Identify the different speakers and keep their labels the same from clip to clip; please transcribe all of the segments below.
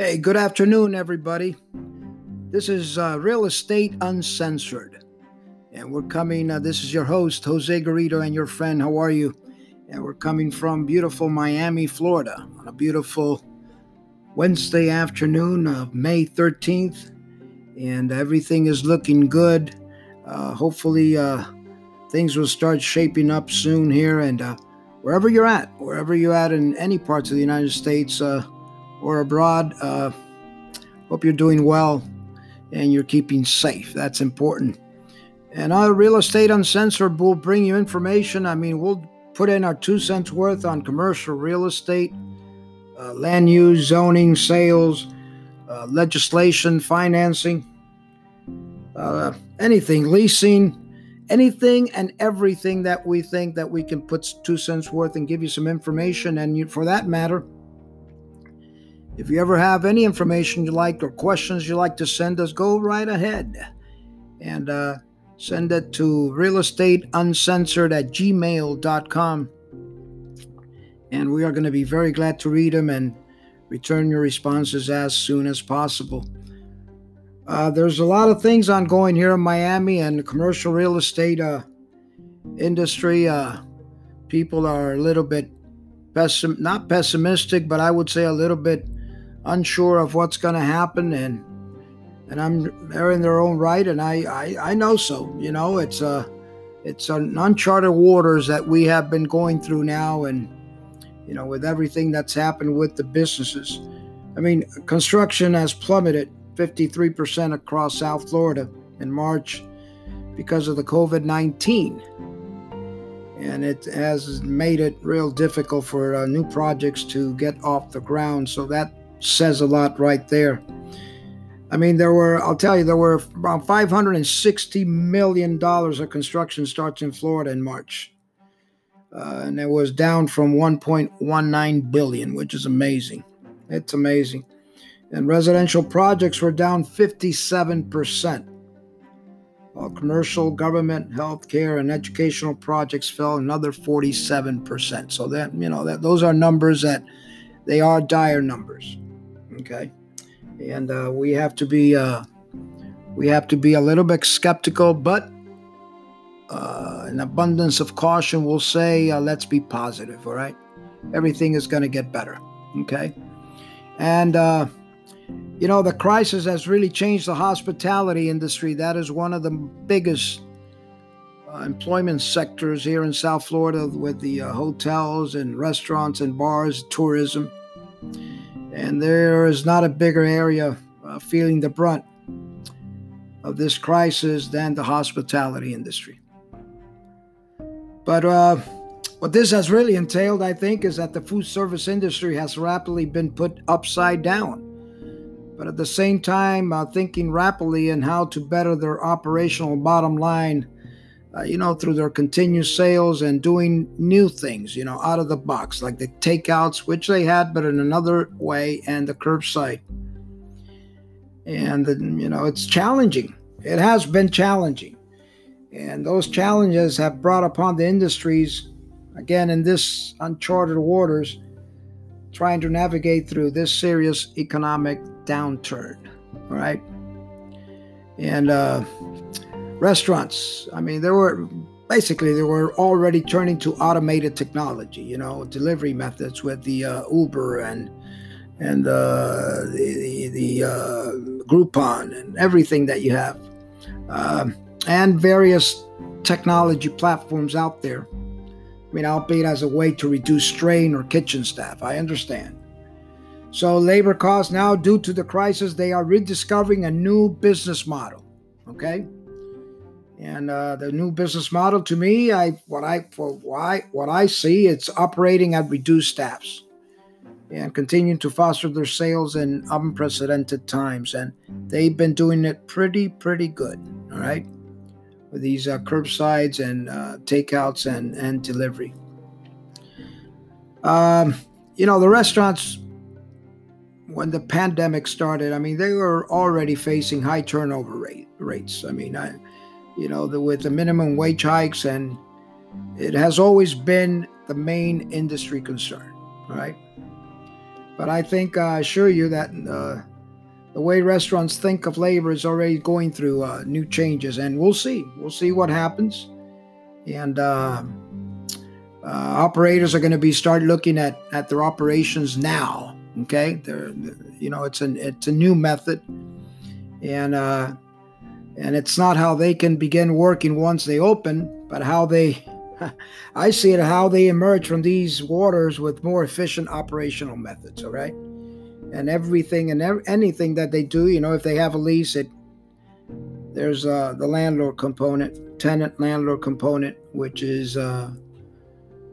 Speaker 1: Hey, good afternoon, everybody. This is uh, Real Estate Uncensored. And we're coming, uh, this is your host, Jose Garrido, and your friend. How are you? And we're coming from beautiful Miami, Florida, on a beautiful Wednesday afternoon of May 13th. And everything is looking good. Uh, hopefully, uh, things will start shaping up soon here. And uh, wherever you're at, wherever you're at in any parts of the United States, uh, or abroad. Uh, hope you're doing well and you're keeping safe. That's important. And our Real Estate Uncensored will bring you information. I mean, we'll put in our two cents worth on commercial real estate, uh, land use, zoning, sales, uh, legislation, financing, uh, anything, leasing, anything and everything that we think that we can put two cents worth and give you some information. And you, for that matter, if you ever have any information you like or questions you like to send us, go right ahead and uh, send it to realestateuncensored at gmail.com. And we are going to be very glad to read them and return your responses as soon as possible. Uh, there's a lot of things ongoing here in Miami and the commercial real estate uh, industry. Uh, people are a little bit pessim- not pessimistic, but I would say a little bit unsure of what's going to happen and and I'm they're in their own right and I, I I know so you know it's a it's an uncharted waters that we have been going through now and you know with everything that's happened with the businesses. I mean construction has plummeted 53% across South Florida in March because of the COVID-19 and it has made it real difficult for uh, new projects to get off the ground. So that says a lot right there. I mean, there were, I'll tell you, there were around $560 million of construction starts in Florida in March. Uh, and it was down from 1.19 billion, which is amazing. It's amazing. And residential projects were down 57%. While commercial, government, healthcare, and educational projects fell another 47%. So that, you know, that those are numbers that they are dire numbers. Okay, and uh, we have to be uh, we have to be a little bit skeptical, but uh, an abundance of caution will say, uh, let's be positive. All right, everything is going to get better. Okay, and uh, you know the crisis has really changed the hospitality industry. That is one of the biggest uh, employment sectors here in South Florida with the uh, hotels and restaurants and bars, tourism and there is not a bigger area uh, feeling the brunt of this crisis than the hospitality industry. But uh, what this has really entailed, I think, is that the food service industry has rapidly been put upside down. But at the same time, uh, thinking rapidly in how to better their operational bottom line uh, you know, through their continued sales and doing new things, you know, out of the box, like the takeouts, which they had, but in another way, and the curbside. And, the, you know, it's challenging. It has been challenging. And those challenges have brought upon the industries, again, in this uncharted waters, trying to navigate through this serious economic downturn. All right. And, uh, restaurants. I mean, there were basically they were already turning to automated technology. You know, delivery methods with the uh, Uber and and uh, the the, uh, Groupon and everything that you have, um, and various technology platforms out there. I mean, albeit as a way to reduce strain or kitchen staff. I understand. So, labor costs now, due to the crisis, they are rediscovering a new business model. Okay and uh, the new business model, to me, I what I for why what I see, it's operating at reduced staffs, and continuing to foster their sales in unprecedented times, and they've been doing it pretty pretty good. All right, with these uh, curbsides and uh, takeouts and and delivery. Um, you know the restaurants when the pandemic started. I mean, they were already facing high turnover rate rates. I mean, I you know, the, with the minimum wage hikes, and it has always been the main industry concern, right? But I think uh, I assure you that uh, the way restaurants think of labor is already going through uh, new changes, and we'll see. We'll see what happens. And uh, uh, operators are going to be start looking at at their operations now. Okay, they're, you know it's an it's a new method, and uh, and it's not how they can begin working once they open, but how they I see it how they emerge from these waters with more efficient operational methods. All right, and everything and anything that they do, you know, if they have a lease, it there's uh, the landlord component, tenant landlord component, which is uh,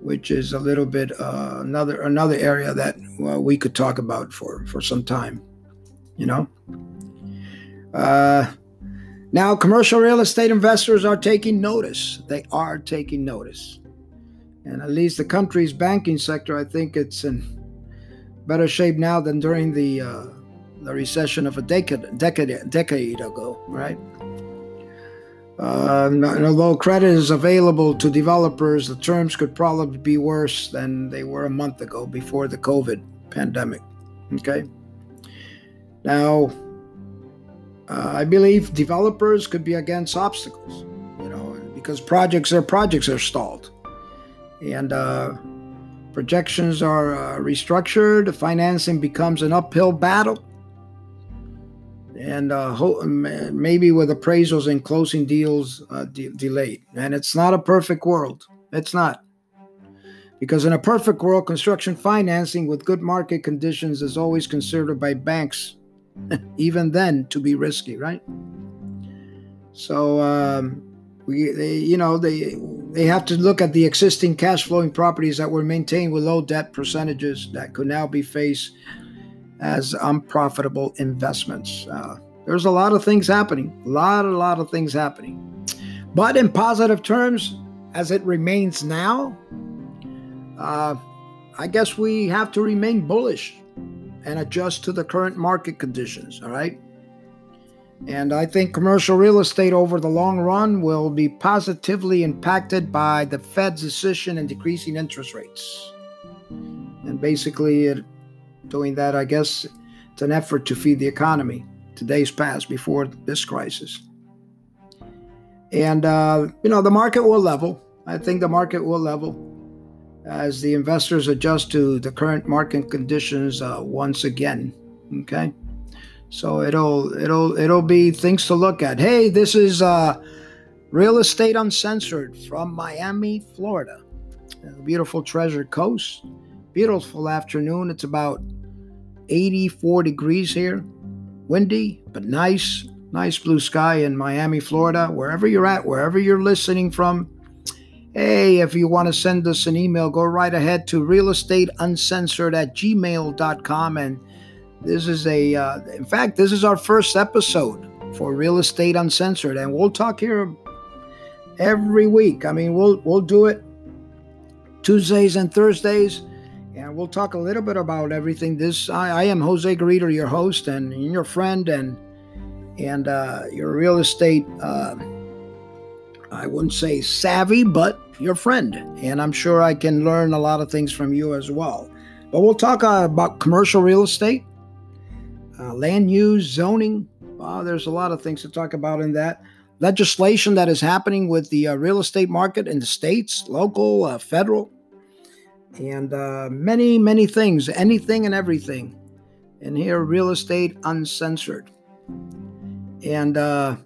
Speaker 1: which is a little bit uh, another another area that well, we could talk about for for some time. You know. Uh, now, commercial real estate investors are taking notice. They are taking notice. And at least the country's banking sector, I think it's in better shape now than during the uh, the recession of a decade, decade, decade ago, right? Uh, and although credit is available to developers, the terms could probably be worse than they were a month ago before the COVID pandemic. Okay. Now, uh, I believe developers could be against obstacles, you know, because projects are projects are stalled, and uh, projections are uh, restructured. Financing becomes an uphill battle, and uh, ho- maybe with appraisals and closing deals uh, de- delayed. And it's not a perfect world. It's not. Because in a perfect world, construction financing with good market conditions is always considered by banks even then to be risky, right? So um, we, they, you know, they they have to look at the existing cash flowing properties that were maintained with low debt percentages that could now be faced as unprofitable investments. Uh, there's a lot of things happening, a lot, a lot of things happening. But in positive terms, as it remains now, uh, I guess we have to remain bullish and adjust to the current market conditions. All right. And I think commercial real estate over the long run will be positively impacted by the Fed's decision in decreasing interest rates. And basically, it, doing that, I guess, it's an effort to feed the economy. Today's past before this crisis. And, uh, you know, the market will level. I think the market will level as the investors adjust to the current market conditions uh, once again. Okay, so it'll it'll it'll be things to look at. Hey, this is uh, real estate uncensored from Miami, Florida. Beautiful Treasure Coast. Beautiful afternoon. It's about 84 degrees here. Windy, but nice. Nice blue sky in Miami, Florida. Wherever you're at, wherever you're listening from, Hey, if you want to send us an email, go right ahead to realestateuncensored at gmail.com. And this is a, uh, in fact, this is our first episode for Real Estate Uncensored. And we'll talk here every week. I mean, we'll, we'll do it Tuesdays and Thursdays. And we'll talk a little bit about everything. This I, I am Jose Garrido, your host and your friend and and uh, your real estate uh, I wouldn't say savvy, but your friend. And I'm sure I can learn a lot of things from you as well. But we'll talk uh, about commercial real estate, uh, land use, zoning. there's a lot of things to talk about in that. Legislation that is happening with the uh, real estate market in the states, local, uh, federal, and uh, many, many things, anything and everything. And here, real estate uncensored. And uh,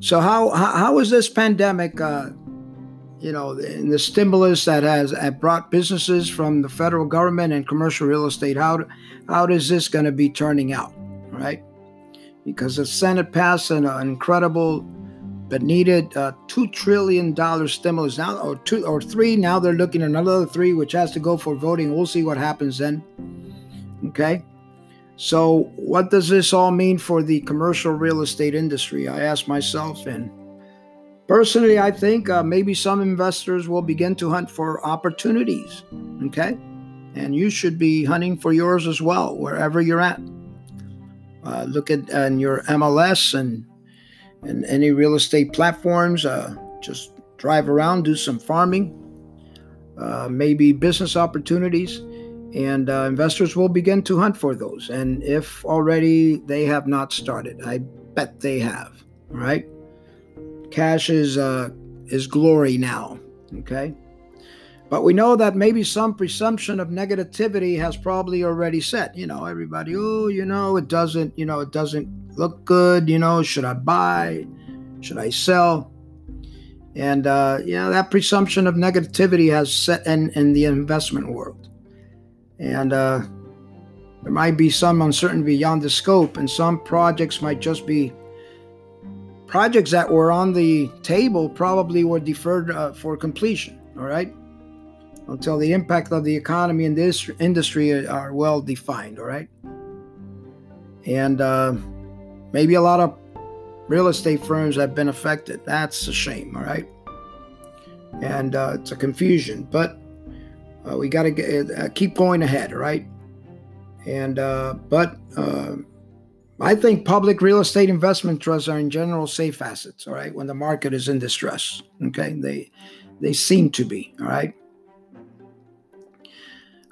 Speaker 1: so how how is this pandemic, uh, you know, the stimulus that has brought businesses from the federal government and commercial real estate? How how is this going to be turning out, right? Because the Senate passed an, uh, incredible but needed uh, two trillion dollar stimulus now, or two or three. Now they're looking at another three, which has to go for voting. We'll see what happens then. Okay. So, what does this all mean for the commercial real estate industry? I ask myself, and personally, I think uh, maybe some investors will begin to hunt for opportunities. Okay, and you should be hunting for yours as well, wherever you're at. Uh, look at uh, your MLS and and any real estate platforms. Uh, just drive around, do some farming, uh, maybe business opportunities And uh, investors will begin to hunt for those. And if already they have not started, I bet they have. Right? Cash is uh, is glory now. Okay. But we know that maybe some presumption of negativity has probably already set. You know, everybody, oh, you know, it doesn't, you know, it doesn't look good. You know, should I buy? Should I sell? And, uh, know, that presumption of negativity has set in, in the investment world. And uh, there might be some uncertainty beyond the scope, and some projects might just be projects that were on the table probably were deferred uh, for completion. All right until the impact of the economy and this industry are well defined. All right, and uh, maybe a lot of real estate firms have been affected. That's a shame. All right, and uh, it's a confusion, but uh, we got to uh, keep going ahead. right? and uh, but. Uh, I think public real estate investment trusts are in general safe assets, all right, when the market is in distress. Okay. They they seem to be, all right.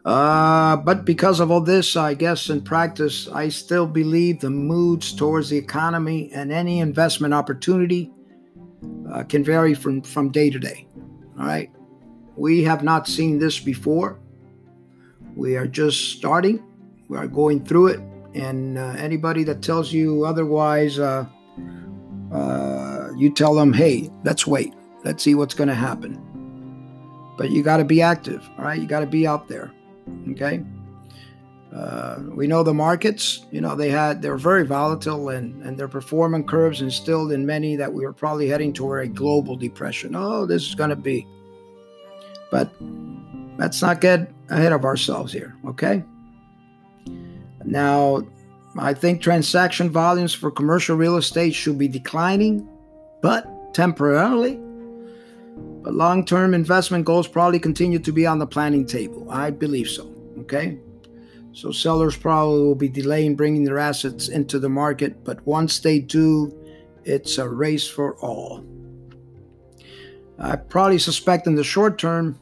Speaker 1: Uh, but because of all this, I guess in practice, I still believe the moods towards the economy and any investment opportunity uh, can vary from, from day to day. All right. We have not seen this before. We are just starting, we are going through it. And uh, anybody that tells you otherwise, uh, uh, you tell them, hey, let's wait. Let's see what's going to happen. But you got to be active. All right. You got to be out there. Okay. Uh, we know the markets, you know, they had, they're very volatile and, and their performance curves instilled in many that we were probably heading toward a global depression. Oh, this is going to be. But let's not get ahead of ourselves here. Okay. Now, I think transaction volumes for commercial real estate should be declining, but temporarily but long term investment goals probably continue to be on the planning table. I believe so. Okay. So sellers probably will be delaying bringing their assets into the market, but once they do, it's a race for all. I probably suspect in the short term,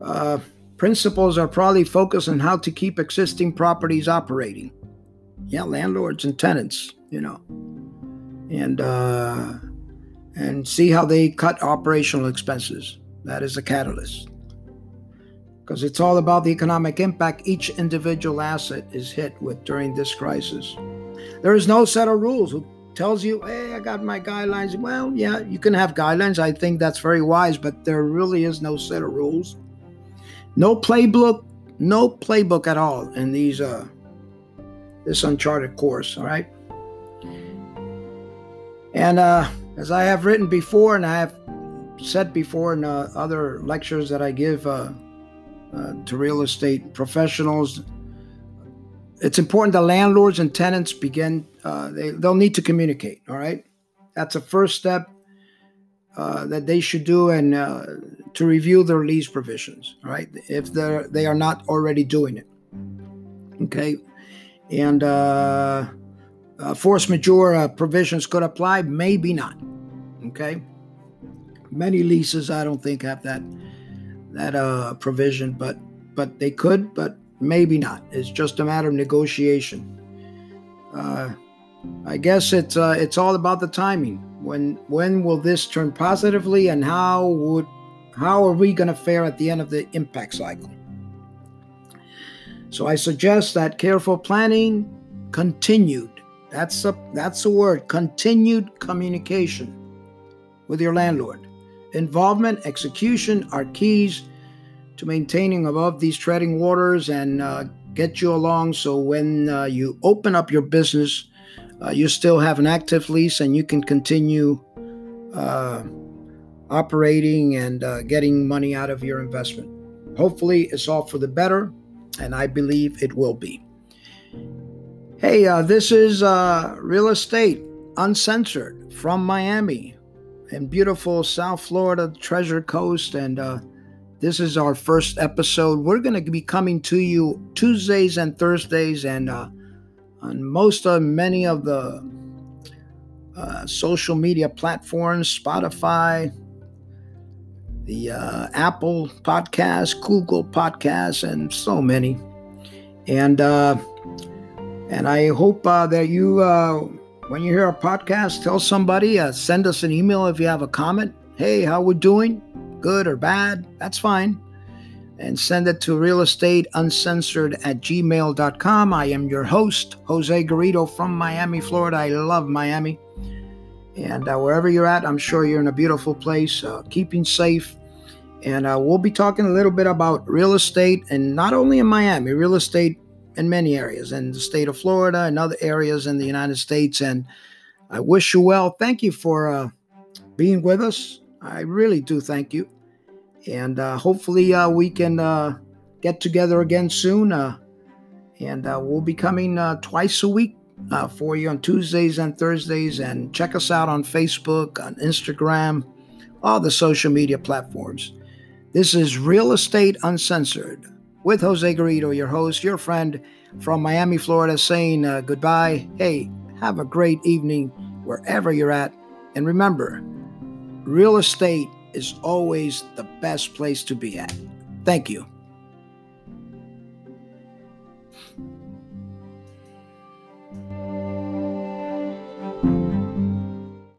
Speaker 1: uh, principals are probably focused on how to keep existing properties operating. Yeah, landlords and tenants, you know. And uh, and see how they cut operational expenses. That is a catalyst. Because it's all about the economic impact each individual asset is hit with during this crisis. There is no set of rules tells you, hey, I got my guidelines. Well, yeah, you can have guidelines. I think that's very wise, but there really is no set of rules. No playbook, no playbook at all in these uh this uncharted course, all right? And uh as I have written before, and I have said before in uh, other lectures that I give uh, uh, to real estate professionals, it's important that landlords and tenants begin, uh, they, they'll need to communicate, all right? That's a first step uh, that they should do and uh, to review their lease provisions, all right? If they're, they are not already doing it, okay? And force majeure provisions could apply, maybe not. Okay. Many leases I don't think have that that uh, provision, but but they could, but maybe not. It's just a matter of negotiation. Uh, I guess it's uh, it's all about the timing. When when will this turn positively, and how would how are we going to fare at the end of the impact cycle? So I suggest that careful planning, continued. That's a that's a word. Continued communication with your landlord. Involvement, execution are keys to maintaining above these treading waters and uh, get you along so when uh, you open up your business, uh, you still have an active lease and you can continue uh, operating and uh, getting money out of your investment. Hopefully, it's all for the better, and I believe it will be. Hey, uh, this is Real Estate Uncensored from Miami in beautiful South Florida, Treasure Coast. And this is our first episode. We're going to be coming to you Tuesdays and Thursdays and uh, on most of many of the uh, social media platforms Spotify, the uh, Apple Podcast, Google Podcasts, and so many. And uh, and I hope uh, that you, uh, when you hear a podcast, tell somebody, uh, send us an email if you have a comment. Hey, how we doing? Good or bad? That's fine. And send it to realestateuncensored at gmail.com. I am your host, Jose Garrido from Miami, Florida. I love Miami. And uh, wherever you're at, I'm sure you're in a beautiful place, uh, keeping safe. And uh, we'll be talking a little bit about real estate, and not only in Miami, real estate in many areas, in the state of Florida and other areas in the United States. And I wish you well. Thank you for uh, being with us. I really do thank you. And uh, hopefully, uh, we can get together again soon. and we'll be coming twice a week uh, for you on Tuesdays and Thursdays. And check us out on Facebook, on Instagram, all the social media platforms. This is Real Estate Uncensored with Jose Garrido, your host, your friend from Miami, Florida, saying uh, goodbye. Hey, have a great evening wherever you're at. And remember, real estate is always the best place to be at. Thank you.